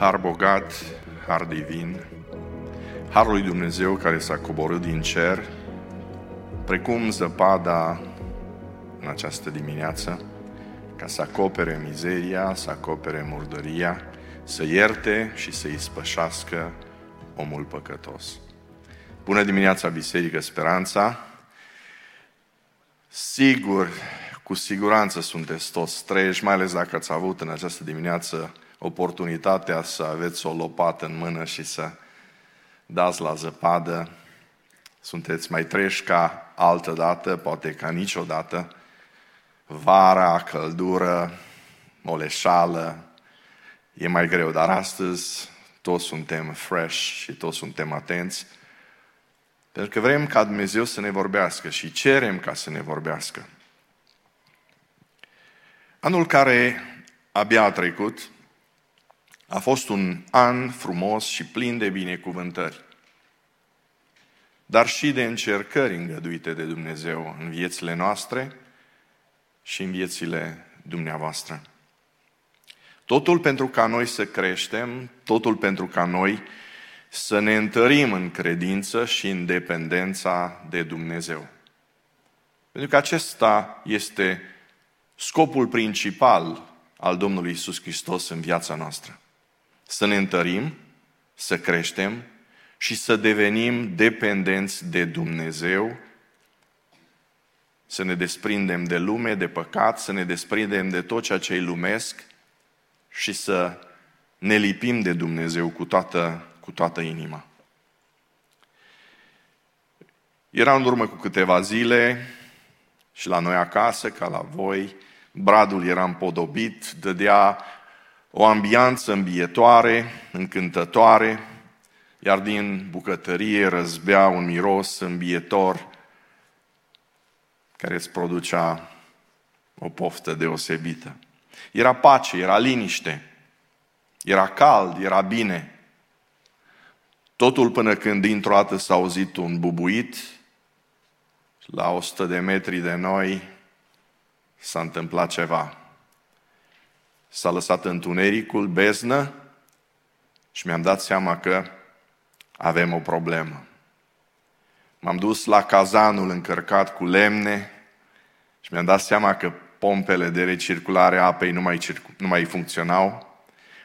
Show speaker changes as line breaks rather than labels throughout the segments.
har bogat, har divin, harul lui Dumnezeu care s-a coborât din cer, precum zăpada în această dimineață, ca să acopere mizeria, să acopere murdăria, să ierte și să ispășească omul păcătos. Bună dimineața, Biserică Speranța! Sigur, cu siguranță sunteți toți treji, mai ales dacă ați avut în această dimineață oportunitatea să aveți o lopată în mână și să dați la zăpadă. Sunteți mai treși ca altă dată, poate ca niciodată. Vara, căldură, moleșală, e mai greu, dar astăzi toți suntem fresh și toți suntem atenți. Pentru că vrem ca Dumnezeu să ne vorbească și cerem ca să ne vorbească. Anul care abia a trecut, a fost un an frumos și plin de binecuvântări, dar și de încercări îngăduite de Dumnezeu în viețile noastre și în viețile dumneavoastră. Totul pentru ca noi să creștem, totul pentru ca noi să ne întărim în credință și în dependența de Dumnezeu. Pentru că acesta este scopul principal al Domnului Isus Hristos în viața noastră să ne întărim, să creștem și să devenim dependenți de Dumnezeu, să ne desprindem de lume, de păcat, să ne desprindem de tot ceea ce îi lumesc și să ne lipim de Dumnezeu cu toată, cu toată inima. Era în urmă cu câteva zile și la noi acasă, ca la voi, bradul era împodobit, dădea o ambianță îmbietoare, încântătoare, iar din bucătărie răzbea un miros îmbietor care îți producea o poftă deosebită. Era pace, era liniște, era cald, era bine. Totul până când dintr-o dată s-a auzit un bubuit, la 100 de metri de noi s-a întâmplat ceva. S-a lăsat întunericul, beznă și mi-am dat seama că avem o problemă. M-am dus la cazanul încărcat cu lemne și mi-am dat seama că pompele de recirculare a apei nu mai, circu- nu mai funcționau.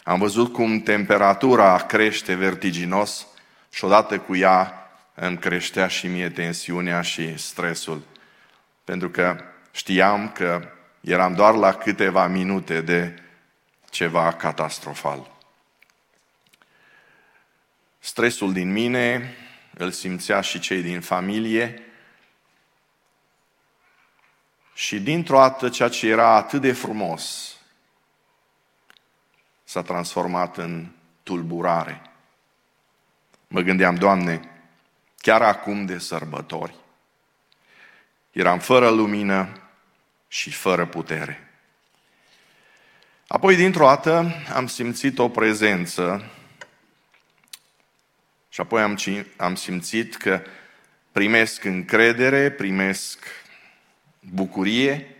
Am văzut cum temperatura crește vertiginos și odată cu ea îmi creștea și mie tensiunea și stresul. Pentru că știam că eram doar la câteva minute de ceva catastrofal. Stresul din mine îl simțea și cei din familie și dintr-o dată ceea ce era atât de frumos s-a transformat în tulburare. Mă gândeam, Doamne, chiar acum de sărbători, eram fără lumină și fără putere. Apoi, dintr-o dată, am simțit o prezență și apoi am, am simțit că primesc încredere, primesc bucurie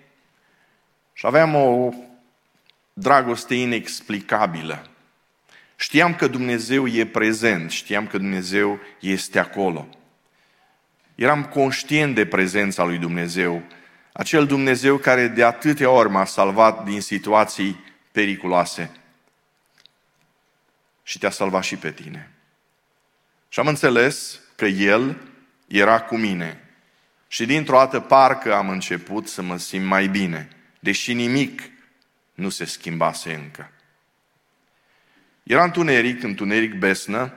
și aveam o dragoste inexplicabilă. Știam că Dumnezeu e prezent, știam că Dumnezeu este acolo. Eram conștient de prezența lui Dumnezeu, acel Dumnezeu care de atâtea ori m-a salvat din situații periculoase și te-a salvat și pe tine. Și am înțeles că El era cu mine. Și dintr-o dată parcă am început să mă simt mai bine, deși nimic nu se schimbase încă. Era întuneric, întuneric besnă,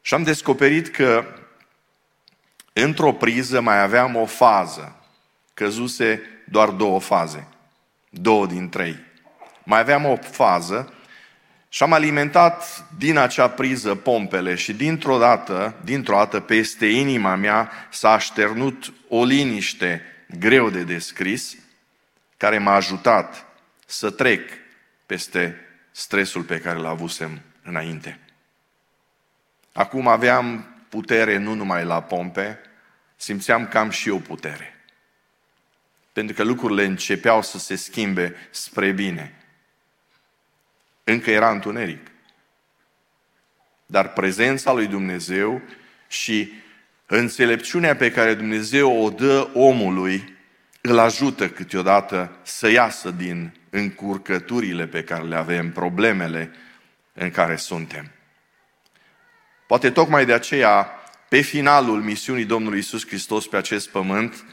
și am descoperit că într-o priză mai aveam o fază. Căzuse doar două faze. Două din trei. Mai aveam o fază Și am alimentat din acea priză pompele și dintr-o dată, dintr-o dată peste inima mea s-a așternut o liniște greu de descris, care m-a ajutat să trec peste stresul pe care l-avusem înainte. Acum aveam putere nu numai la pompe, simțeam că am și eu putere. Pentru că lucrurile începeau să se schimbe spre bine. Încă era întuneric. Dar prezența lui Dumnezeu și înțelepciunea pe care Dumnezeu o dă omului îl ajută câteodată să iasă din încurcăturile pe care le avem, problemele în care suntem. Poate tocmai de aceea, pe finalul misiunii Domnului Isus Hristos pe acest pământ,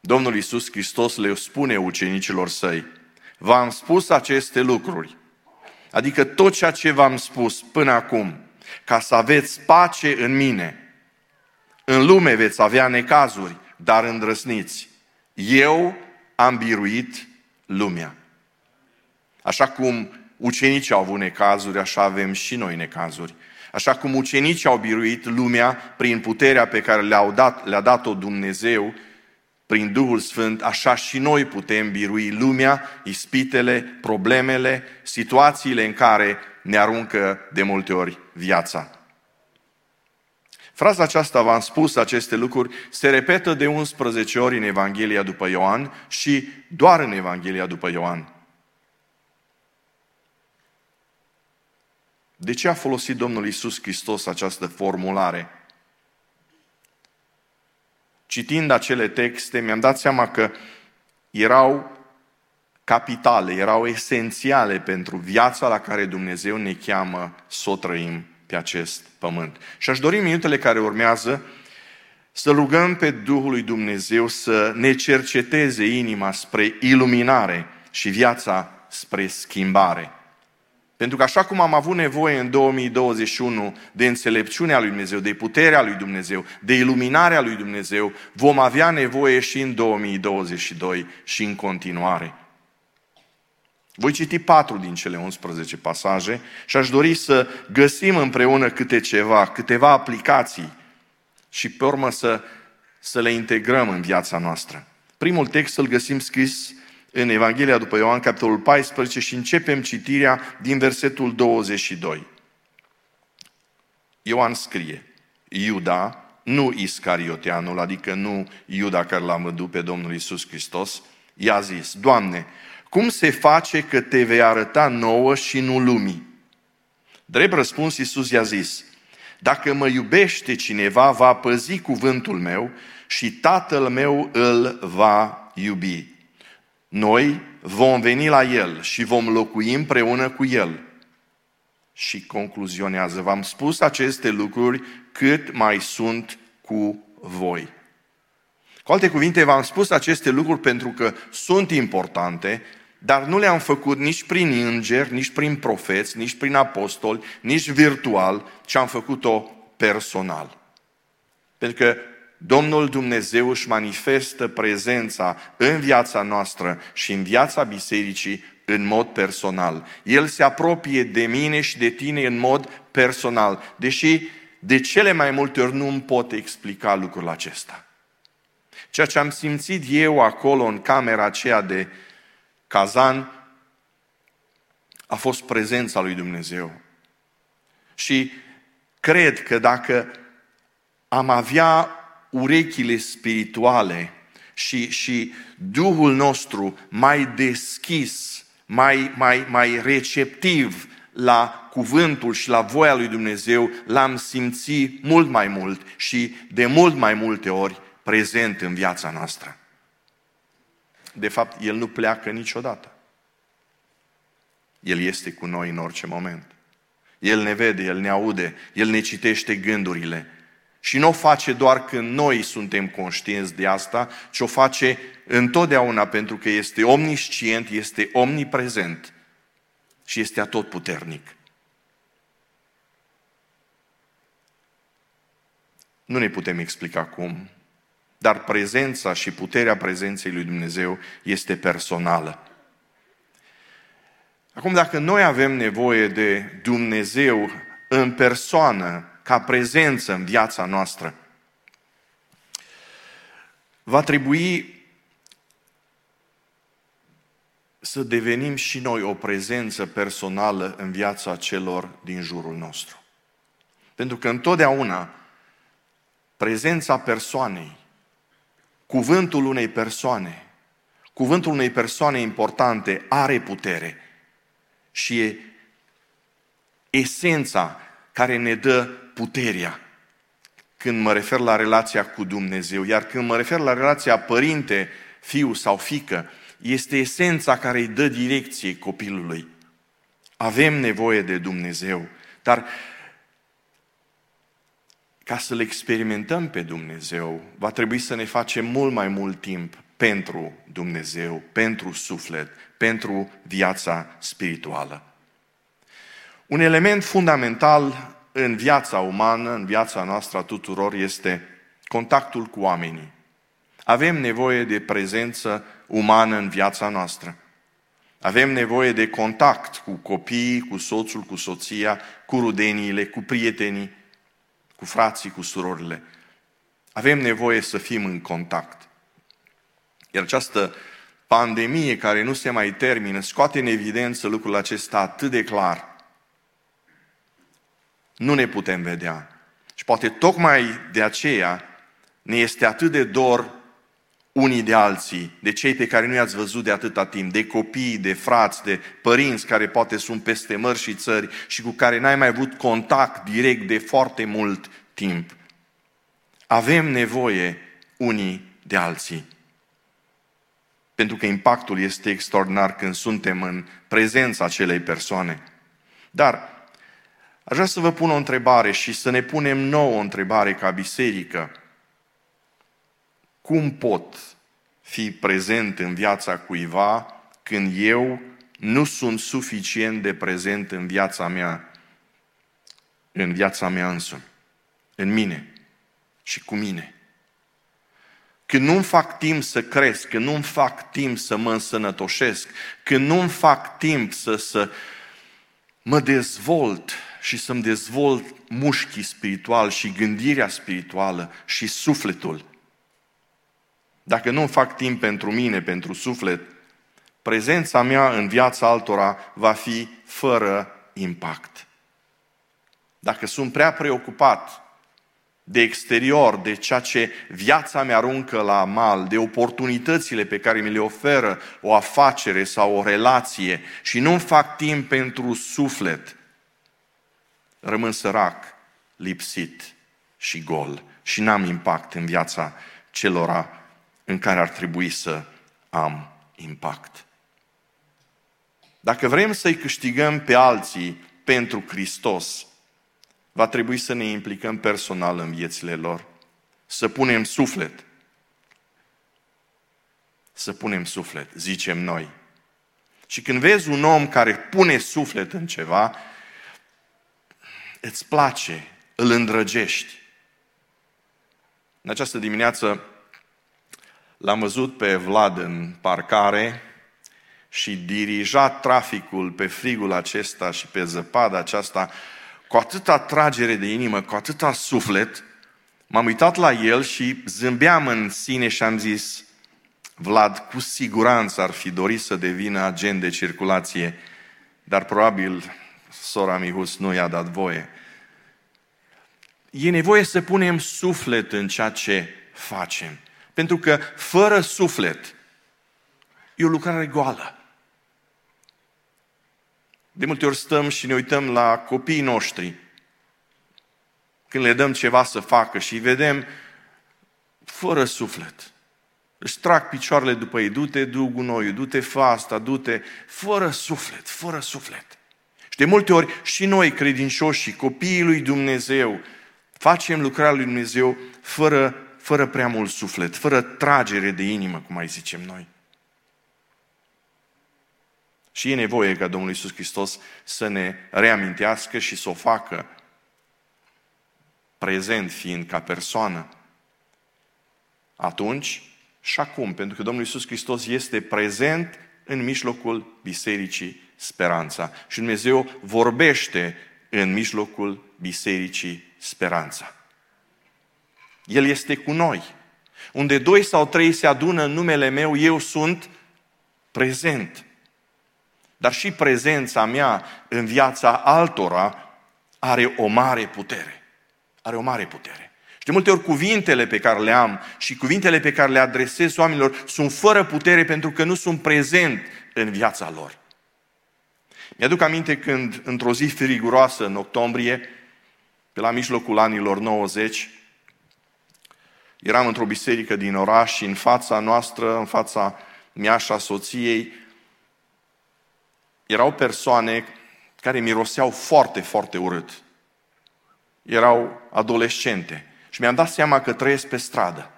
Domnul Isus Hristos le spune ucenicilor săi, v-am spus aceste lucruri, adică tot ceea ce v-am spus până acum, ca să aveți pace în mine. În lume veți avea necazuri, dar îndrăsniți. Eu am biruit lumea. Așa cum ucenicii au avut necazuri, așa avem și noi necazuri. Așa cum ucenicii au biruit lumea prin puterea pe care le-a dat, le dat-o Dumnezeu, prin Duhul Sfânt, așa și noi putem birui lumea, ispitele, problemele, situațiile în care ne aruncă de multe ori viața. Fraza aceasta, v-am spus aceste lucruri, se repetă de 11 ori în Evanghelia după Ioan și doar în Evanghelia după Ioan. De ce a folosit Domnul Isus Hristos această formulare? Citind acele texte, mi-am dat seama că erau capitale, erau esențiale pentru viața la care Dumnezeu ne cheamă să o trăim pe acest pământ. Și aș dori în minutele care urmează să rugăm pe Duhul lui Dumnezeu să ne cerceteze inima spre iluminare și viața spre schimbare. Pentru că așa cum am avut nevoie în 2021 de înțelepciunea lui Dumnezeu, de puterea lui Dumnezeu, de iluminarea lui Dumnezeu, vom avea nevoie și în 2022 și în continuare. Voi citi patru din cele 11 pasaje și aș dori să găsim împreună câte ceva, câteva aplicații și pe urmă să, să le integrăm în viața noastră. Primul text îl găsim scris în Evanghelia după Ioan, capitolul 14 și începem citirea din versetul 22. Ioan scrie, Iuda, nu Iscarioteanul, adică nu Iuda care l-a mădut pe Domnul Isus Hristos, i-a zis, Doamne, cum se face că te vei arăta nouă și nu lumii? Drept răspuns, Iisus i-a zis, dacă mă iubește cineva, va păzi cuvântul meu și tatăl meu îl va iubi. Noi vom veni la el și vom locui împreună cu el. Și concluzionează, v-am spus aceste lucruri cât mai sunt cu voi. Cu alte cuvinte, v-am spus aceste lucruri pentru că sunt importante, dar nu le-am făcut nici prin îngeri, nici prin profeți, nici prin apostoli, nici virtual, ci am făcut-o personal. Pentru că Domnul Dumnezeu își manifestă prezența în viața noastră și în viața bisericii în mod personal. El se apropie de mine și de tine în mod personal, deși de cele mai multe ori nu îmi pot explica lucrul acesta. Ceea ce am simțit eu acolo în camera aceea de cazan a fost prezența lui Dumnezeu. Și cred că dacă am avea urechile spirituale și, și Duhul nostru mai deschis, mai, mai, mai receptiv la cuvântul și la voia lui Dumnezeu, l-am simțit mult mai mult și de mult mai multe ori prezent în viața noastră. De fapt, El nu pleacă niciodată. El este cu noi în orice moment. El ne vede, El ne aude, El ne citește gândurile. Și nu o face doar când noi suntem conștienți de asta, ci o face întotdeauna pentru că este omniscient, este omniprezent și este atotputernic. Nu ne putem explica cum, dar prezența și puterea prezenței lui Dumnezeu este personală. Acum, dacă noi avem nevoie de Dumnezeu în persoană, ca prezență în viața noastră, va trebui să devenim și noi o prezență personală în viața celor din jurul nostru. Pentru că întotdeauna prezența persoanei, cuvântul unei persoane, cuvântul unei persoane importante are putere și e esența care ne dă puterea când mă refer la relația cu Dumnezeu. Iar când mă refer la relația părinte, fiu sau fică, este esența care îi dă direcție copilului. Avem nevoie de Dumnezeu, dar ca să-L experimentăm pe Dumnezeu, va trebui să ne facem mult mai mult timp pentru Dumnezeu, pentru suflet, pentru viața spirituală. Un element fundamental în viața umană, în viața noastră a tuturor, este contactul cu oamenii. Avem nevoie de prezență umană în viața noastră. Avem nevoie de contact cu copiii, cu soțul, cu soția, cu rudeniile, cu prietenii, cu frații, cu surorile. Avem nevoie să fim în contact. Iar această pandemie care nu se mai termină scoate în evidență lucrul acesta atât de clar. Nu ne putem vedea. Și poate tocmai de aceea ne este atât de dor unii de alții, de cei pe care nu i-ați văzut de atâta timp, de copii, de frați, de părinți care poate sunt peste mări și țări și cu care n-ai mai avut contact direct de foarte mult timp. Avem nevoie unii de alții. Pentru că impactul este extraordinar când suntem în prezența acelei persoane. Dar aș vrea să vă pun o întrebare și să ne punem nouă o întrebare ca biserică. Cum pot fi prezent în viața cuiva când eu nu sunt suficient de prezent în viața mea, în viața mea însumi, în mine și cu mine? Când nu-mi fac timp să cresc, când nu-mi fac timp să mă însănătoșesc, când nu-mi fac timp să, să mă dezvolt și să-mi dezvolt mușchii spiritual și gândirea spirituală și sufletul, dacă nu fac timp pentru mine, pentru suflet, prezența mea în viața altora va fi fără impact. Dacă sunt prea preocupat de exterior, de ceea ce viața mea aruncă la mal, de oportunitățile pe care mi le oferă o afacere sau o relație și nu fac timp pentru suflet, rămân sărac, lipsit și gol și n-am impact în viața celora în care ar trebui să am impact. Dacă vrem să-i câștigăm pe alții pentru Hristos, va trebui să ne implicăm personal în viețile lor, să punem suflet. Să punem suflet, zicem noi. Și când vezi un om care pune suflet în ceva, îți place, îl îndrăgești. În această dimineață L-am văzut pe Vlad în parcare și dirija traficul pe frigul acesta și pe zăpada aceasta cu atâta tragere de inimă, cu atâta suflet, m-am uitat la el și zâmbeam în sine și am zis, Vlad, cu siguranță ar fi dorit să devină agent de circulație, dar probabil sora Mihus nu i-a dat voie. E nevoie să punem suflet în ceea ce facem. Pentru că fără suflet e o lucrare goală. De multe ori stăm și ne uităm la copiii noștri când le dăm ceva să facă și îi vedem fără suflet. Își trag picioarele după ei, du-te, du gunoiul, du-te, fă asta, du-te, fără suflet, fără suflet. Și de multe ori și noi credincioși, copiii lui Dumnezeu, facem lucrarea lui Dumnezeu fără fără prea mult suflet, fără tragere de inimă, cum mai zicem noi. Și e nevoie ca Domnul Iisus Hristos să ne reamintească și să o facă prezent fiind ca persoană. Atunci și acum, pentru că Domnul Iisus Hristos este prezent în mijlocul bisericii speranța. Și Dumnezeu vorbește în mijlocul bisericii speranța. El este cu noi. Unde doi sau trei se adună în numele meu, eu sunt prezent. Dar și prezența mea în viața altora are o mare putere. Are o mare putere. Și de multe ori cuvintele pe care le am și cuvintele pe care le adresez oamenilor sunt fără putere pentru că nu sunt prezent în viața lor. Mi-aduc aminte când, într-o zi friguroasă, în octombrie, pe la mijlocul anilor 90, eram într-o biserică din oraș și în fața noastră, în fața mea și a soției, erau persoane care miroseau foarte, foarte urât. Erau adolescente. Și mi-am dat seama că trăiesc pe stradă.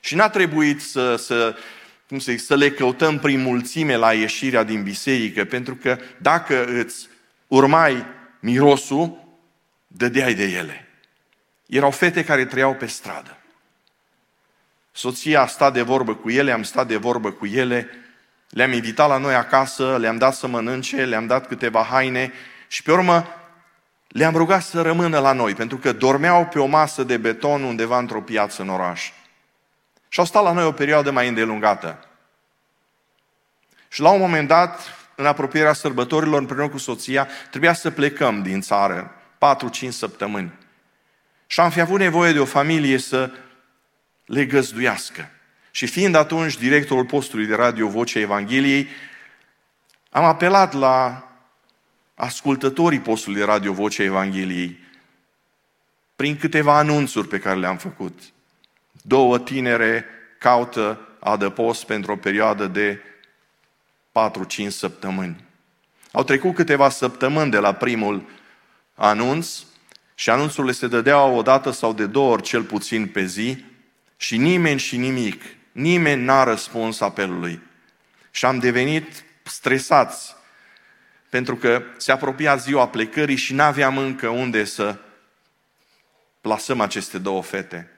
Și n-a trebuit să, să, cum să, zic, să le căutăm prin mulțime la ieșirea din biserică, pentru că dacă îți urmai mirosul, dădeai de ele. Erau fete care trăiau pe stradă. Soția a stat de vorbă cu ele, am stat de vorbă cu ele, le-am invitat la noi acasă, le-am dat să mănânce, le-am dat câteva haine și pe urmă le-am rugat să rămână la noi, pentru că dormeau pe o masă de beton undeva într-o piață în oraș. Și au stat la noi o perioadă mai îndelungată. Și la un moment dat, în apropierea sărbătorilor, împreună cu soția, trebuia să plecăm din țară, 4-5 săptămâni. Și am fi avut nevoie de o familie să le găzduiască. Și fiind atunci directorul postului de radio Vocea Evangheliei, am apelat la ascultătorii postului de radio Vocea Evangheliei prin câteva anunțuri pe care le-am făcut. Două tinere caută adăpost pentru o perioadă de 4-5 săptămâni. Au trecut câteva săptămâni de la primul anunț și anunțurile se dădeau o dată sau de două ori cel puțin pe zi și nimeni și nimic, nimeni n-a răspuns apelului. Și am devenit stresați pentru că se apropia ziua plecării și n-aveam încă unde să plasăm aceste două fete.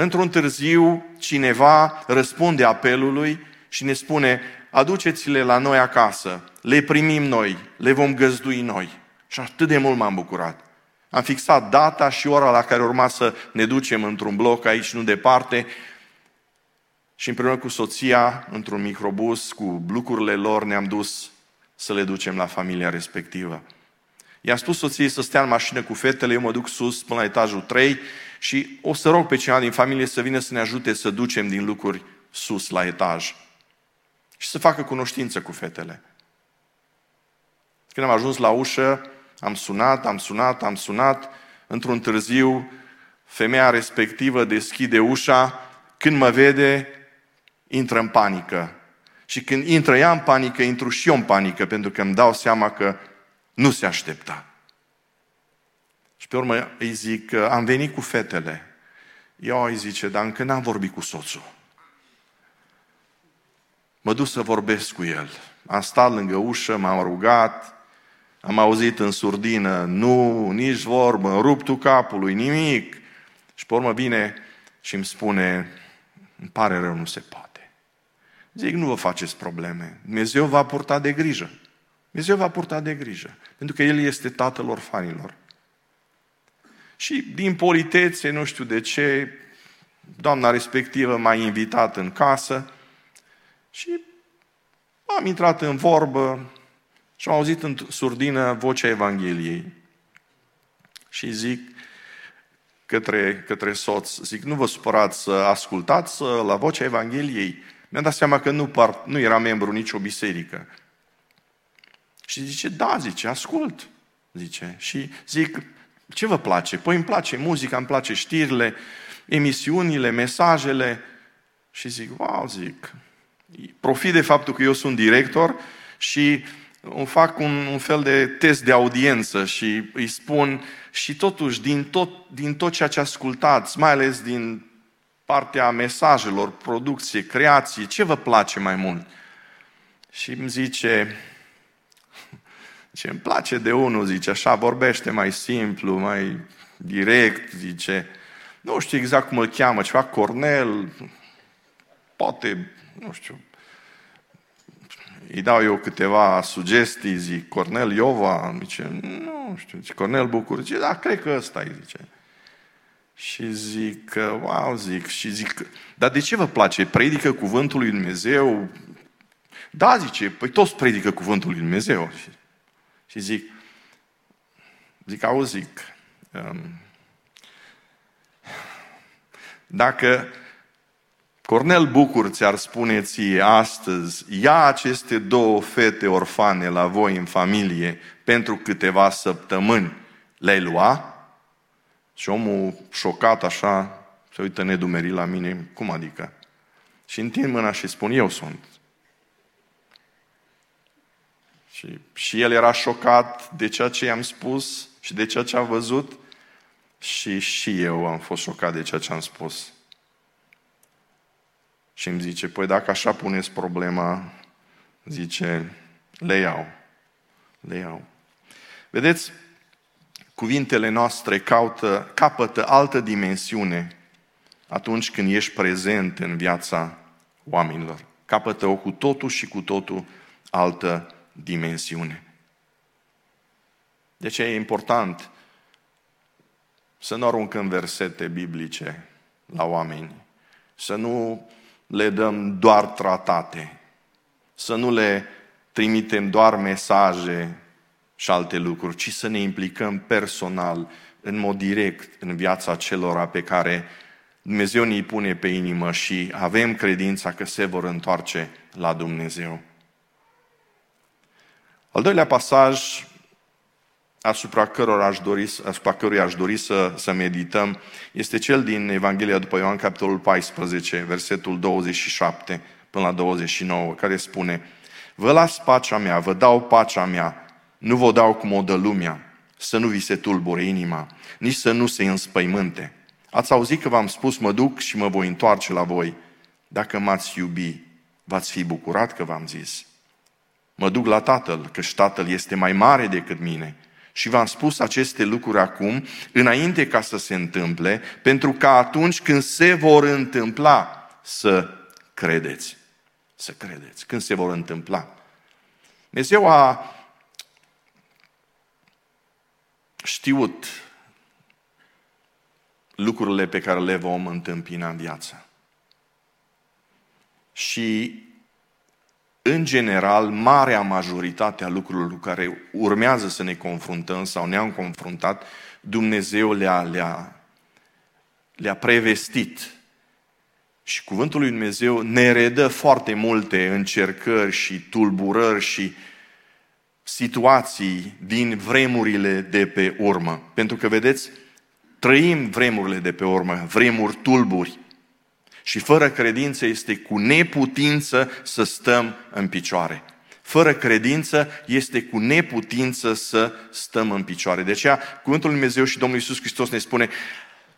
Într-un târziu, cineva răspunde apelului și ne spune, aduceți-le la noi acasă, le primim noi, le vom găzdui noi. Și atât de mult m-am bucurat. Am fixat data și ora la care urma să ne ducem într-un bloc aici, nu departe, și împreună cu soția, într-un microbus, cu lucrurile lor, ne-am dus să le ducem la familia respectivă. I-am spus soției să stea în mașină cu fetele, eu mă duc sus până la etajul 3 și o să rog pe cineva din familie să vină să ne ajute să ducem din lucruri sus la etaj și să facă cunoștință cu fetele. Când am ajuns la ușă, am sunat, am sunat, am sunat. Într-un târziu, femeia respectivă deschide ușa. Când mă vede, intră în panică. Și când intră ea în panică, intru și eu în panică, pentru că îmi dau seama că nu se aștepta. Și pe urmă îi zic, am venit cu fetele. Eu îi zice, dar încă n-am vorbit cu soțul. Mă duc să vorbesc cu el. Am stat lângă ușă, m-am rugat, am auzit în surdină, nu, nici vorbă, rup tu capului, nimic. Și pe urmă vine și îmi spune, îmi pare rău, nu se poate. Zic, nu vă faceți probleme. Dumnezeu va purta de grijă. Dumnezeu va purta de grijă. Pentru că El este tatăl orfanilor. Și din politețe, nu știu de ce, doamna respectivă m-a invitat în casă și am intrat în vorbă, și am auzit în surdină vocea Evangheliei. Și zic către, către soț, zic, nu vă supărați să ascultați la vocea Evangheliei. Mi-am dat seama că nu, par, nu era membru nicio biserică. Și zice, da, zice, ascult. Zice. Și zic, ce vă place? Păi îmi place muzica, îmi place știrile, emisiunile, mesajele. Și zic, wow, zic, profit de faptul că eu sunt director și îmi fac un, un fel de test de audiență și îi spun și totuși din tot, din tot ceea ce ascultați, mai ales din partea mesajelor, producție, creație, ce vă place mai mult? Și îmi zice, ce îmi place de unul, zice, așa vorbește mai simplu, mai direct, zice, nu știu exact cum îl cheamă, ceva Cornel, poate, nu știu, îi dau eu câteva sugestii, zic, Cornel Iova, zice, nu știu, zice, Cornel Bucur, zice, da, cred că ăsta e, zice. Și zic, wow, zic, și zic, dar de ce vă place? Predică cuvântul lui Dumnezeu? Da, zice, păi toți predică cuvântul lui Dumnezeu. Și, și zic, zic, auzi, zic, um, dacă Cornel Bucur ți-ar spune ție astăzi, ia aceste două fete orfane la voi în familie pentru câteva săptămâni, le-ai lua? Și omul șocat așa, se uită nedumerit la mine, cum adică? Și întind mâna și spun, eu sunt. Și, și el era șocat de ceea ce i-am spus și de ceea ce a văzut și și eu am fost șocat de ceea ce am spus. Și îmi zice, păi dacă așa puneți problema, zice, le iau. Le iau. Vedeți, cuvintele noastre caută, capătă altă dimensiune atunci când ești prezent în viața oamenilor. Capătă o cu totul și cu totul altă dimensiune. De ce e important să nu aruncăm versete biblice la oameni, să nu le dăm doar tratate, să nu le trimitem doar mesaje și alte lucruri, ci să ne implicăm personal, în mod direct, în viața celor pe care Dumnezeu ne-i pune pe inimă și avem credința că se vor întoarce la Dumnezeu. Al doilea pasaj asupra, cărora aș dori, asupra căruia aș dori să, să medităm este cel din Evanghelia după Ioan, capitolul 14, versetul 27 până la 29, care spune Vă las pacea mea, vă dau pacea mea, nu vă dau cum o dă lumea, să nu vi se tulbure inima, nici să nu se înspăimânte. Ați auzit că v-am spus, mă duc și mă voi întoarce la voi. Dacă m-ați iubi, v-ați fi bucurat că v-am zis. Mă duc la Tatăl, căci Tatăl este mai mare decât mine. Și v-am spus aceste lucruri acum, înainte ca să se întâmple, pentru că atunci când se vor întâmpla, să credeți. Să credeți. Când se vor întâmpla. Dumnezeu a știut lucrurile pe care le vom întâmpina în viață. Și, în general, marea majoritate a lucrurilor cu care urmează să ne confruntăm sau ne-am confruntat, Dumnezeu le-a, le-a, le-a prevestit. Și cuvântul lui Dumnezeu ne redă foarte multe încercări și tulburări și situații din vremurile de pe urmă. Pentru că, vedeți, trăim vremurile de pe urmă, vremuri tulburi. Și fără credință este cu neputință să stăm în picioare. Fără credință este cu neputință să stăm în picioare. De aceea, Cuvântul Lui Dumnezeu și Domnul Iisus Hristos ne spune,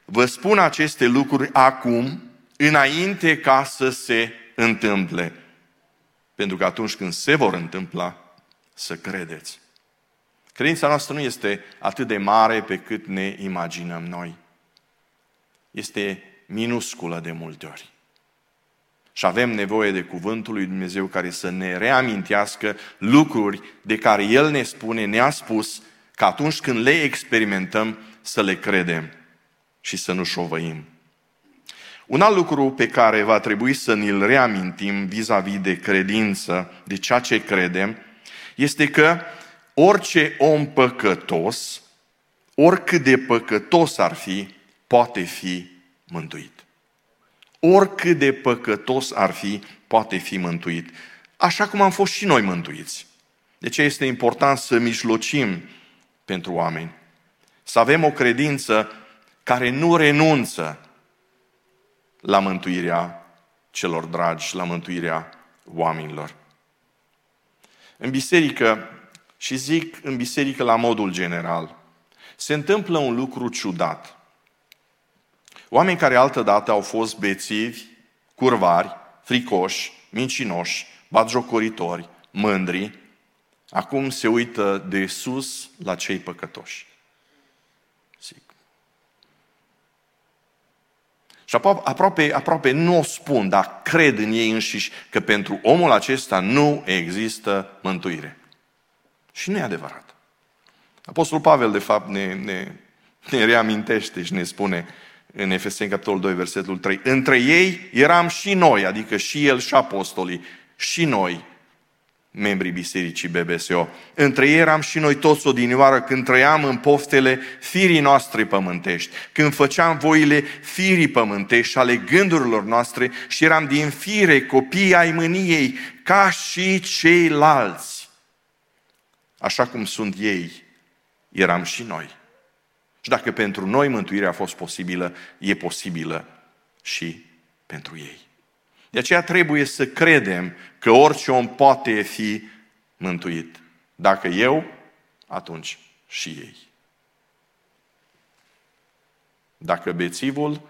vă spun aceste lucruri acum, înainte ca să se întâmple. Pentru că atunci când se vor întâmpla, să credeți. Credința noastră nu este atât de mare pe cât ne imaginăm noi. Este minusculă de multe ori. Și avem nevoie de cuvântul lui Dumnezeu care să ne reamintească lucruri de care El ne spune, ne-a spus, că atunci când le experimentăm, să le credem și să nu șovăim. Un alt lucru pe care va trebui să ni-l reamintim vis-a-vis de credință, de ceea ce credem, este că orice om păcătos, oricât de păcătos ar fi, poate fi mântuit. Oricât de păcătos ar fi, poate fi mântuit. Așa cum am fost și noi mântuiți. De ce este important să mijlocim pentru oameni? Să avem o credință care nu renunță la mântuirea celor dragi, la mântuirea oamenilor. În biserică, și zic în biserică la modul general, se întâmplă un lucru ciudat. Oameni care altădată au fost bețivi, curvari, fricoși, mincinoși, batjocoritori, mândri, acum se uită de sus la cei păcătoși. Zic. Și aproape, aproape nu o spun, dar cred în ei înșiși că pentru omul acesta nu există mântuire. Și nu e adevărat. Apostolul Pavel, de fapt, ne, ne, ne reamintește și ne spune în Efeseni, capitolul 2, versetul 3. Între ei eram și noi, adică și el și apostolii, și noi, membrii Bisericii BBSO. Între ei eram și noi toți odinioară când trăiam în poftele firii noastre pământești, când făceam voile firii pământești și ale gândurilor noastre și eram din fire copii ai mâniei, ca și ceilalți. Așa cum sunt ei, eram și noi. Și dacă pentru noi mântuirea a fost posibilă, e posibilă și pentru ei. De aceea trebuie să credem că orice om poate fi mântuit. Dacă eu, atunci și ei. Dacă bețivul,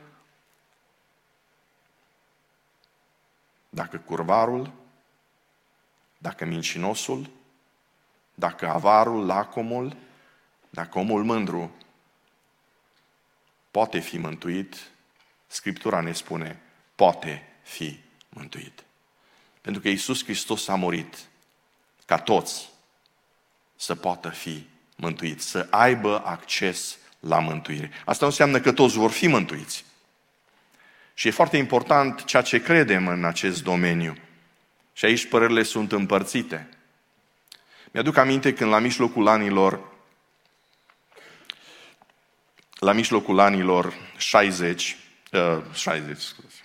dacă curvarul, dacă mincinosul, dacă avarul, lacomul, dacă omul mândru poate fi mântuit, Scriptura ne spune, poate fi mântuit. Pentru că Iisus Hristos a murit ca toți să poată fi mântuiți, să aibă acces la mântuire. Asta nu înseamnă că toți vor fi mântuiți. Și e foarte important ceea ce credem în acest domeniu. Și aici părerile sunt împărțite. Mi-aduc aminte când la mijlocul anilor la mijlocul anilor 60, uh, 60, scuze,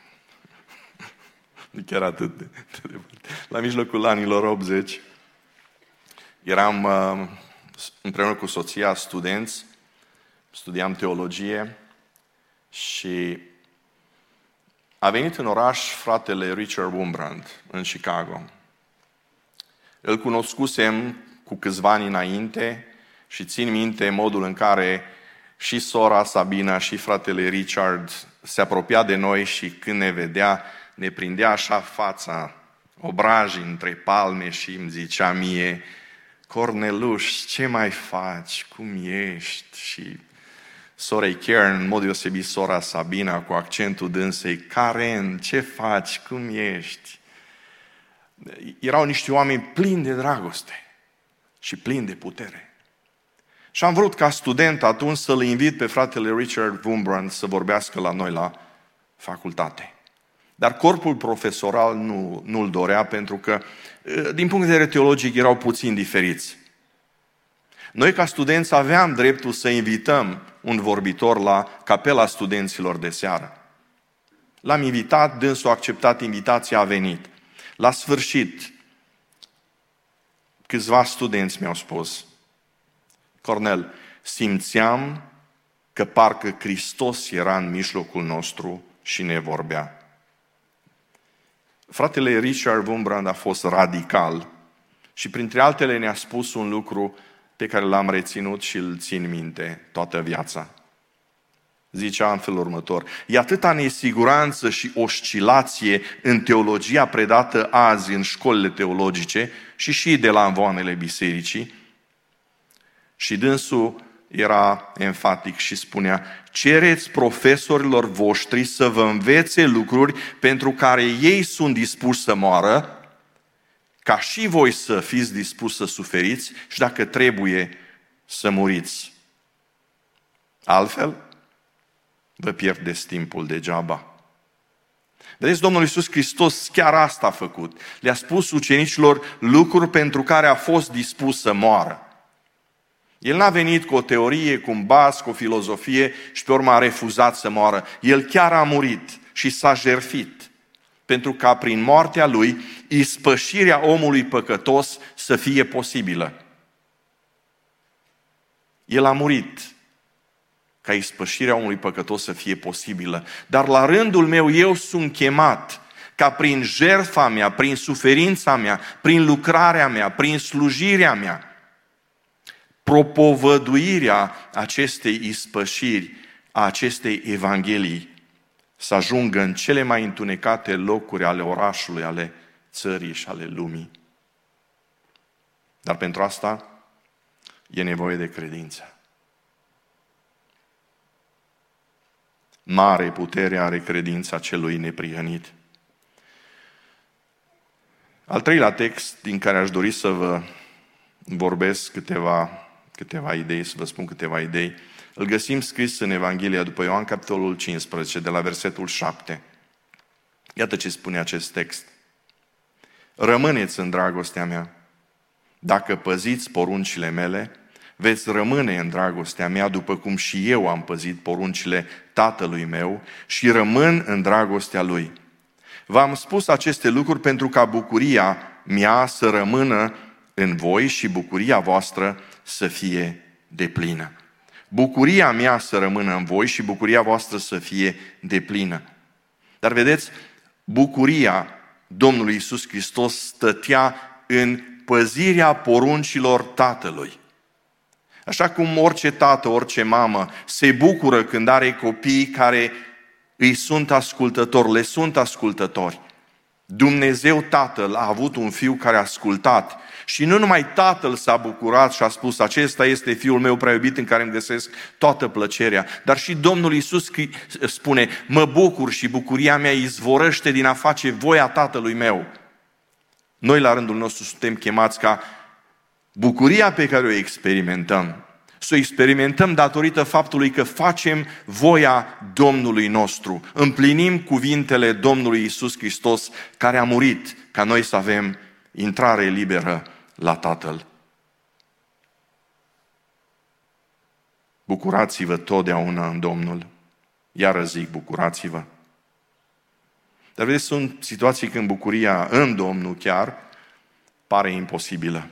chiar atât de, de departe. La mijlocul anilor 80, eram uh, împreună cu soția studenți, studiam teologie și a venit în oraș fratele Richard Wumbrand, în Chicago. Îl cunoscusem cu câțiva ani înainte și țin minte modul în care și sora Sabina și fratele Richard se apropia de noi și când ne vedea, ne prindea așa fața, obraji între palme și îmi zicea mie, Corneluș, ce mai faci? Cum ești? Și sorei Karen, în mod deosebit sora Sabina, cu accentul dânsei, Karen, ce faci? Cum ești? Erau niște oameni plini de dragoste și plini de putere. Și am vrut ca student atunci să-l invit pe fratele Richard Wumbrand să vorbească la noi la facultate. Dar corpul profesoral nu, nu-l dorea pentru că, din punct de vedere teologic, erau puțin diferiți. Noi, ca studenți, aveam dreptul să invităm un vorbitor la capela studenților de seară. L-am invitat, dânsul a acceptat invitația, a venit. La sfârșit, câțiva studenți mi-au spus, Cornel, simțeam că parcă Hristos era în mijlocul nostru și ne vorbea. Fratele Richard Wumbrand a fost radical și printre altele ne-a spus un lucru pe care l-am reținut și îl țin minte toată viața. Zicea în felul următor, e atâta nesiguranță și oscilație în teologia predată azi în școlile teologice și și de la învoanele bisericii, și dânsul era enfatic și spunea, cereți profesorilor voștri să vă învețe lucruri pentru care ei sunt dispuși să moară, ca și voi să fiți dispuși să suferiți și dacă trebuie să muriți. Altfel, vă pierdeți timpul degeaba. Vedeți, Domnul Iisus Hristos chiar asta a făcut. Le-a spus ucenicilor lucruri pentru care a fost dispus să moară. El n-a venit cu o teorie, cu un bas, cu o filozofie și pe urmă a refuzat să moară. El chiar a murit și s-a jerfit pentru ca prin moartea lui ispășirea omului păcătos să fie posibilă. El a murit ca ispășirea omului păcătos să fie posibilă. Dar la rândul meu eu sunt chemat ca prin jertfa mea, prin suferința mea, prin lucrarea mea, prin slujirea mea, propovăduirea acestei ispășiri, a acestei evanghelii, să ajungă în cele mai întunecate locuri ale orașului, ale țării și ale lumii. Dar pentru asta e nevoie de credință. Mare putere are credința celui neprihănit. Al treilea text din care aș dori să vă vorbesc câteva, câteva idei, să vă spun câteva idei, îl găsim scris în Evanghelia după Ioan, capitolul 15, de la versetul 7. Iată ce spune acest text. Rămâneți în dragostea mea. Dacă păziți poruncile mele, veți rămâne în dragostea mea după cum și eu am păzit poruncile tatălui meu și rămân în dragostea lui. V-am spus aceste lucruri pentru ca bucuria mea să rămână în voi și bucuria voastră să fie deplină. Bucuria mea să rămână în voi și bucuria voastră să fie deplină. Dar vedeți, bucuria Domnului Isus Hristos stătea în păzirea poruncilor Tatălui. Așa cum orice tată, orice mamă se bucură când are copii care îi sunt ascultători, le sunt ascultători. Dumnezeu Tatăl a avut un fiu care a ascultat și nu numai Tatăl s-a bucurat și a spus, acesta este Fiul meu prea iubit în care îmi găsesc toată plăcerea, dar și Domnul Iisus spune, mă bucur și bucuria mea izvorăște din a face voia Tatălui meu. Noi la rândul nostru suntem chemați ca bucuria pe care o experimentăm, să o experimentăm datorită faptului că facem voia Domnului nostru. Împlinim cuvintele Domnului Isus Hristos care a murit ca noi să avem intrare liberă la Tatăl. Bucurați-vă totdeauna în Domnul. Iară zic, bucurați-vă. Dar vedeți, sunt situații când bucuria în Domnul chiar pare imposibilă.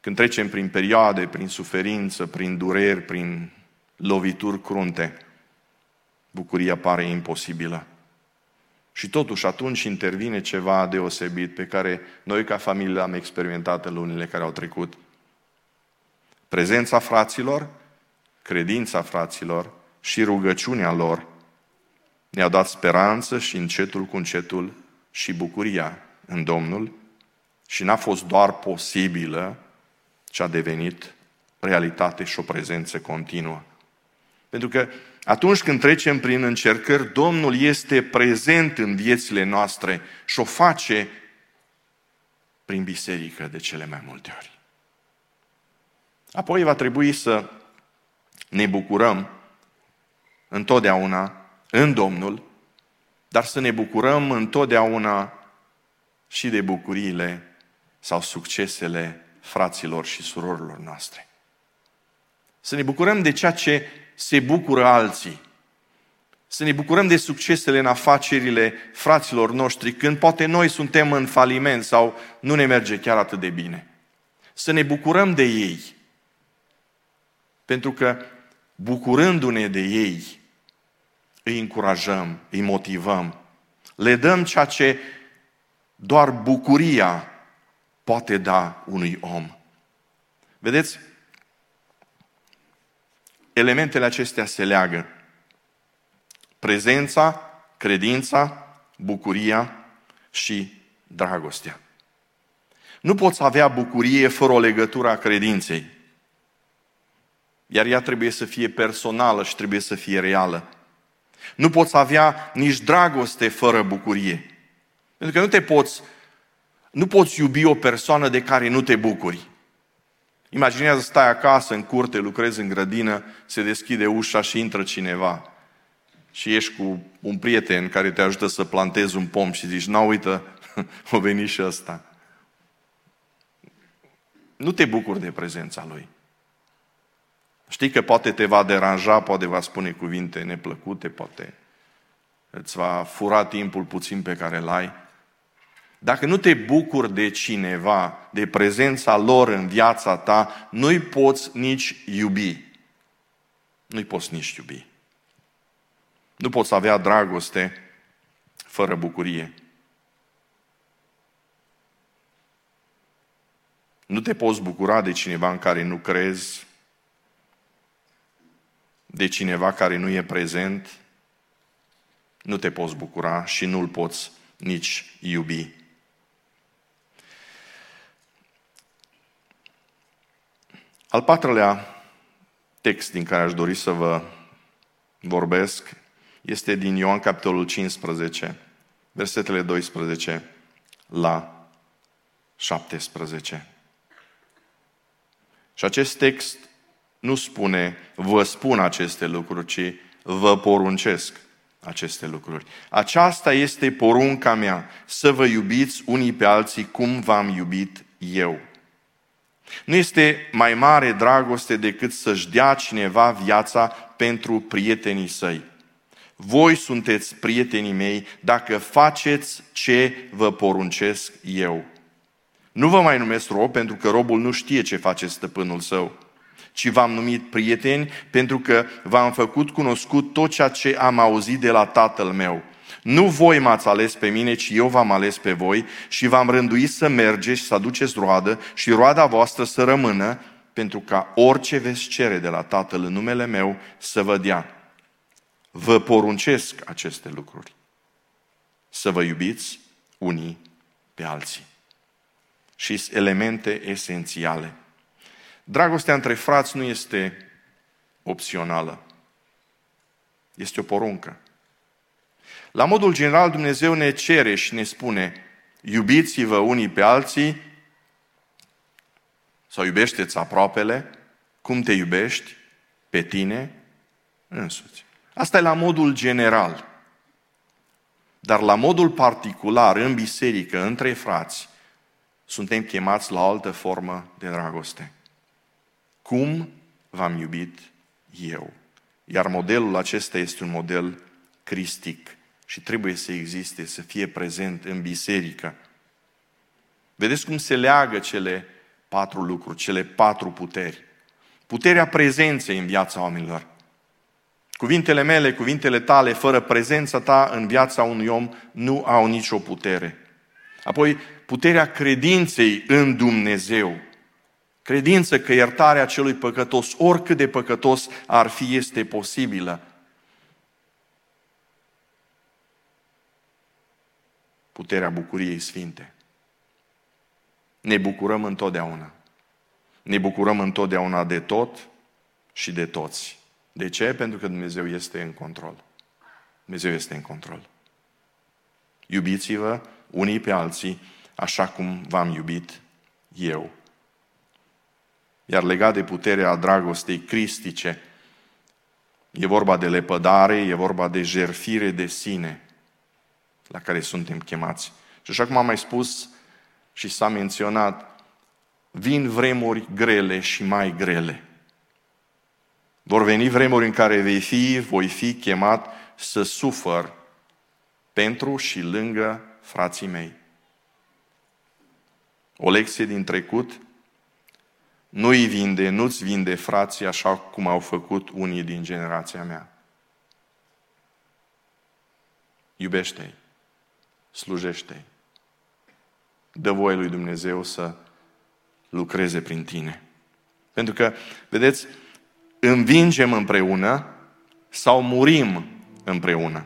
Când trecem prin perioade, prin suferință, prin dureri, prin lovituri crunte, bucuria pare imposibilă. Și totuși atunci intervine ceva deosebit pe care noi ca familie l-am experimentat în lunile care au trecut. Prezența fraților, credința fraților și rugăciunea lor ne-au dat speranță și încetul cu încetul și bucuria în Domnul și n-a fost doar posibilă, ci a devenit realitate și o prezență continuă. Pentru că atunci când trecem prin încercări, Domnul este prezent în viețile noastre și o face prin biserică de cele mai multe ori. Apoi va trebui să ne bucurăm întotdeauna în Domnul, dar să ne bucurăm întotdeauna și de bucuriile sau succesele fraților și surorilor noastre. Să ne bucurăm de ceea ce se bucură alții. Să ne bucurăm de succesele în afacerile fraților noștri, când poate noi suntem în faliment sau nu ne merge chiar atât de bine. Să ne bucurăm de ei. Pentru că bucurându-ne de ei, îi încurajăm, îi motivăm, le dăm ceea ce doar bucuria poate da unui om. Vedeți, elementele acestea se leagă. Prezența, credința, bucuria și dragostea. Nu poți avea bucurie fără o legătură a credinței. Iar ea trebuie să fie personală și trebuie să fie reală. Nu poți avea nici dragoste fără bucurie. Pentru că nu te poți, nu poți iubi o persoană de care nu te bucuri. Imaginează stai acasă, în curte, lucrezi în grădină, se deschide ușa și intră cineva. Și ești cu un prieten care te ajută să plantezi un pom și zici, nu uită, o veni și ăsta. Nu te bucuri de prezența lui. Știi că poate te va deranja, poate va spune cuvinte neplăcute, poate îți va fura timpul puțin pe care îl ai. Dacă nu te bucuri de cineva, de prezența lor în viața ta, nu-i poți nici iubi. Nu-i poți nici iubi. Nu poți avea dragoste fără bucurie. Nu te poți bucura de cineva în care nu crezi, de cineva care nu e prezent, nu te poți bucura și nu-l poți nici iubi. Al patrulea text din care aș dori să vă vorbesc este din Ioan capitolul 15, versetele 12 la 17. Și acest text nu spune, vă spun aceste lucruri, ci vă poruncesc aceste lucruri. Aceasta este porunca mea, să vă iubiți unii pe alții cum v-am iubit eu. Nu este mai mare dragoste decât să-și dea cineva viața pentru prietenii săi. Voi sunteți prietenii mei dacă faceți ce vă poruncesc eu. Nu vă mai numesc rob pentru că robul nu știe ce face stăpânul său, ci v-am numit prieteni pentru că v-am făcut cunoscut tot ceea ce am auzit de la tatăl meu. Nu voi m-ați ales pe mine, ci eu v-am ales pe voi și v-am rânduit să mergeți și să aduceți roadă și roada voastră să rămână, pentru ca orice veți cere de la Tatăl în numele meu să vă dea. Vă poruncesc aceste lucruri. Să vă iubiți unii pe alții. Și elemente esențiale. Dragostea între frați nu este opțională. Este o poruncă. La modul general, Dumnezeu ne cere și ne spune, iubiți-vă unii pe alții, sau iubește-ți aproapele, cum te iubești pe tine însuți. Asta e la modul general. Dar la modul particular, în biserică, între frați, suntem chemați la o altă formă de dragoste. Cum v-am iubit eu? Iar modelul acesta este un model cristic și trebuie să existe, să fie prezent în biserică. Vedeți cum se leagă cele patru lucruri, cele patru puteri. Puterea prezenței în viața oamenilor. Cuvintele mele, cuvintele tale, fără prezența ta în viața unui om, nu au nicio putere. Apoi, puterea credinței în Dumnezeu. Credință că iertarea celui păcătos, oricât de păcătos ar fi, este posibilă. Puterea bucuriei sfinte. Ne bucurăm întotdeauna. Ne bucurăm întotdeauna de tot și de toți. De ce? Pentru că Dumnezeu este în control. Dumnezeu este în control. Iubiți-vă unii pe alții așa cum v-am iubit eu. Iar legat de puterea dragostei cristice, e vorba de lepădare, e vorba de jerfire de sine la care suntem chemați. Și așa cum am mai spus și s-a menționat, vin vremuri grele și mai grele. Vor veni vremuri în care vei fi, voi fi chemat să sufăr pentru și lângă frații mei. O lecție din trecut, nu-i vinde, nu-ți vinde frații așa cum au făcut unii din generația mea. Iubește-i, slujește-i. Dă voie lui Dumnezeu să lucreze prin tine. Pentru că, vedeți, învingem împreună sau murim împreună.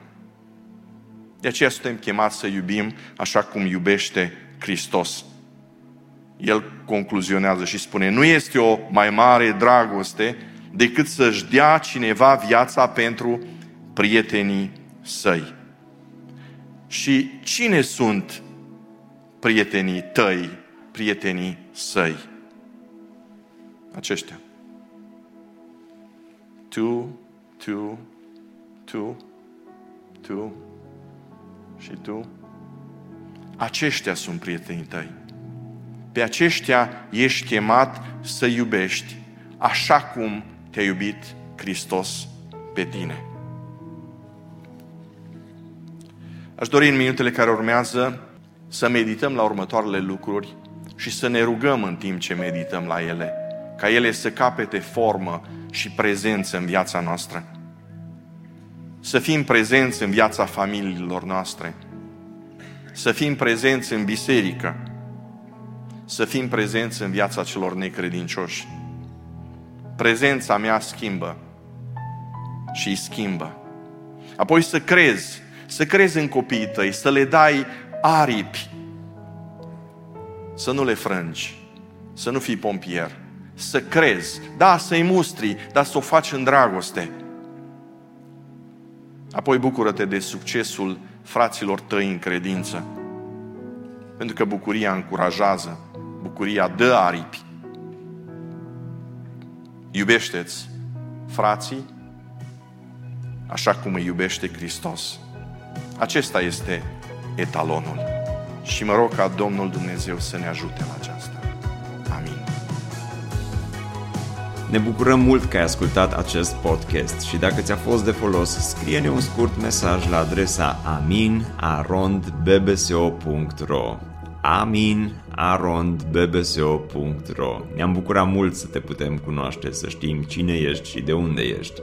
De aceea suntem chemați să iubim așa cum iubește Hristos. El concluzionează și spune, nu este o mai mare dragoste decât să-și dea cineva viața pentru prietenii săi. Și cine sunt prietenii tăi, prietenii săi? Aceștia tu, tu, tu, tu și tu. Aceștia sunt prietenii tăi. Pe aceștia ești chemat să iubești așa cum te-a iubit Hristos pe tine. Aș dori în minutele care urmează să medităm la următoarele lucruri și să ne rugăm în timp ce medităm la ele, ca ele să capete formă și prezență în viața noastră. Să fim prezenți în viața familiilor noastre. Să fim prezenți în biserică. Să fim prezenți în viața celor necredincioși. Prezența mea schimbă și îi schimbă. Apoi să crezi, să crezi în copiii tăi, să le dai aripi, să nu le frângi, să nu fii pompier, să crezi, da, să-i mustri, dar să o faci în dragoste. Apoi bucură-te de succesul fraților tăi în credință. Pentru că bucuria încurajează, bucuria dă aripi. Iubește-ți frații așa cum îi iubește Hristos. Acesta este etalonul. Și mă rog ca Domnul Dumnezeu să ne ajute la aceasta. Amin.
Ne bucurăm mult că ai ascultat acest podcast și dacă ți-a fost de folos, scrie-ne un scurt mesaj la adresa aminarondbbso.ro aminarondbbso.ro Ne-am bucurat mult să te putem cunoaște, să știm cine ești și de unde ești.